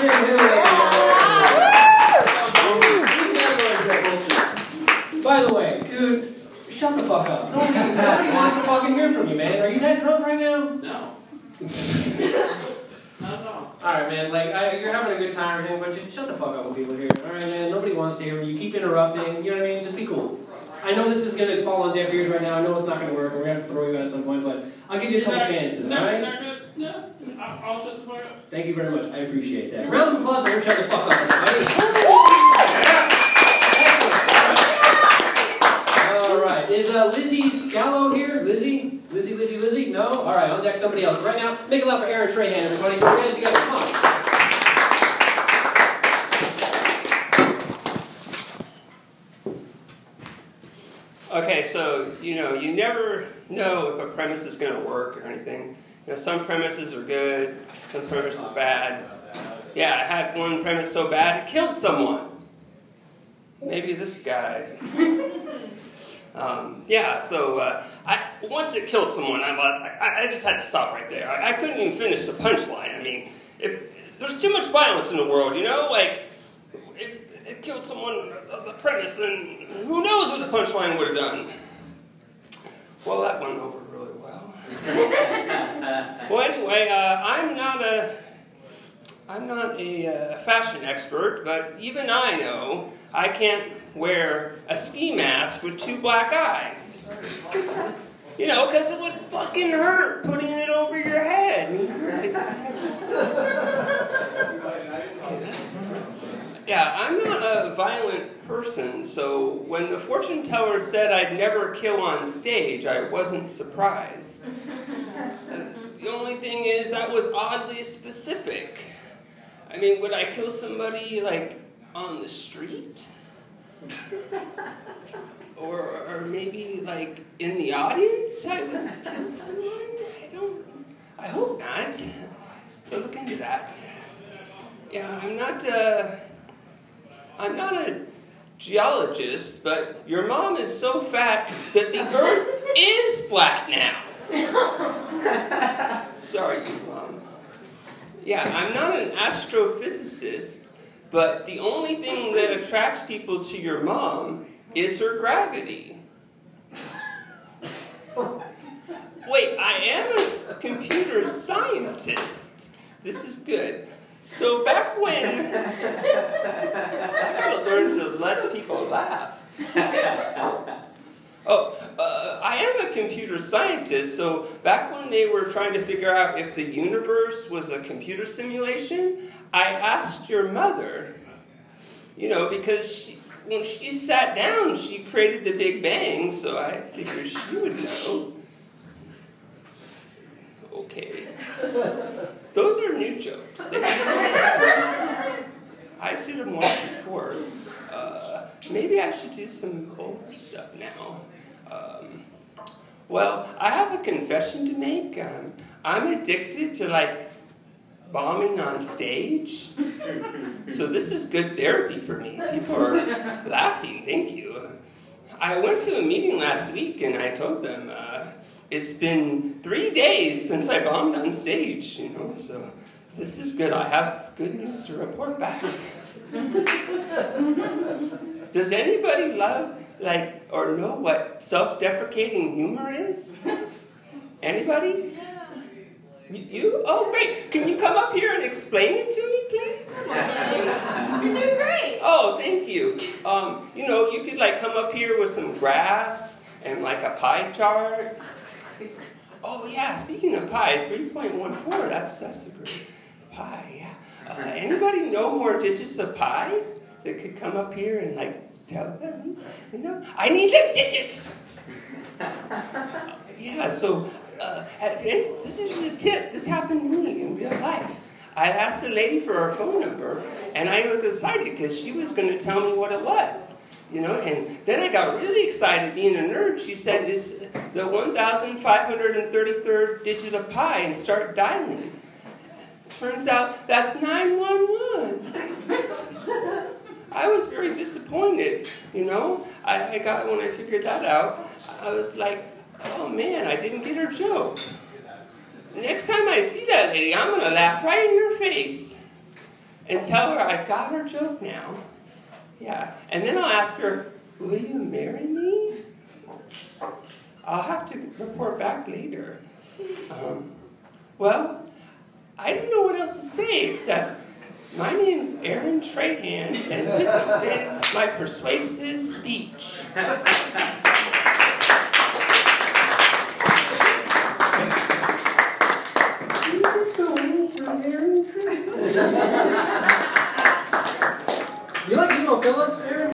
Jim Hill. By the way, dude, shut the fuck up. Nobody, nobody wants to fucking hear from you, man. Are you that drunk right now? No. Not at all. Alright, man, like, I, you're having a good time or anything, but just shut the fuck up when people hear. Alright, man, nobody wants to hear you. Keep interrupting, you know what I mean? Just be cool. I know this is gonna fall on deaf ears right now. I know it's not gonna work, and we're gonna have to throw you out at some point, but I'll give you a couple chances, alright? No, I'll, I'll shut the. Thank you very much. I appreciate that. Round of applause for him. Shut the fuck up, everybody. All right. Is uh, Lizzie Scallo here? Lizzie? Lizzie, Lizzie, Lizzie? No? All right. On deck, somebody else. Right now, make a loud for Aaron Trahan, everybody. Guys, you guys, come on. Okay, so you know, you never know if a premise is going to work or anything. You know, some premises are good, some premises are bad. Yeah, I had one premise so bad it killed someone. Maybe this guy. um, yeah, so uh, I, once it killed someone, I, was, I, I just had to stop right there. I, I couldn't even finish the punchline. I mean, if there's too much violence in the world, you know, like if it killed someone the premise, then who knows what the punchline would have done? Well, that went over really well. well, anyway, uh, I'm not a I'm not a uh, fashion expert, but even I know I can't wear a ski mask with two black eyes. You know, because it would fucking hurt putting it over your head. Yeah, I'm not a violent person, so when the fortune teller said I'd never kill on stage, I wasn't surprised. Thing is, that was oddly specific. I mean, would I kill somebody, like, on the street? Or, or maybe, like, in the audience? I would kill someone? I don't. I hope not. So look into that. Yeah, I'm not. Uh, I'm not a geologist, but your mom is so fat that the Earth is flat now. Sorry, you mom. Yeah, I'm not an astrophysicist, but the only thing that attracts people to your mom is her gravity. Wait, I am a computer scientist. This is good. So back when I gotta learn to let people laugh. Oh, uh, I am a computer scientist, so back when they were trying to figure out if the universe was a computer simulation, I asked your mother. You know, because she, when she sat down, she created the Big Bang, so I figured she would know. Okay. Those are new jokes. I did them once before. Uh, maybe I should do some older stuff now. Um, well, I have a confession to make. Um, I'm addicted to like bombing on stage. So this is good therapy for me. People are laughing. Thank you. I went to a meeting last week and I told them uh, it's been three days since I bombed on stage. You know, so this is good. I have good news to report back. Does anybody love, like, or know what self deprecating humor is? Anybody? You, you? Oh, great. Can you come up here and explain it to me, please? You're doing great. Oh, thank you. Um, you know, you could, like, come up here with some graphs and, like, a pie chart. Oh, yeah, speaking of pie, 3.14, that's, that's a great pi, yeah. Uh, anybody know more digits of pi that could come up here and, like, tell them? You know, I need the digits! yeah, so, uh, this is the tip. This happened to me in real life. I asked the lady for her phone number, and I was excited because she was going to tell me what it was. You know, and then I got really excited being a nerd. She said, It's the 1,533rd digit of pi and start dialing. Turns out that's 911. I was very disappointed, you know. I, I got, when I figured that out, I was like, oh man, I didn't get her joke. Next time I see that lady, I'm going to laugh right in your face. and tell her I got her joke now. Yeah. And then I'll ask her, Will you marry me? I'll have to report back later. Um, well, I don't know what else to say except my name's Aaron Trahan, and this has been my persuasive speech.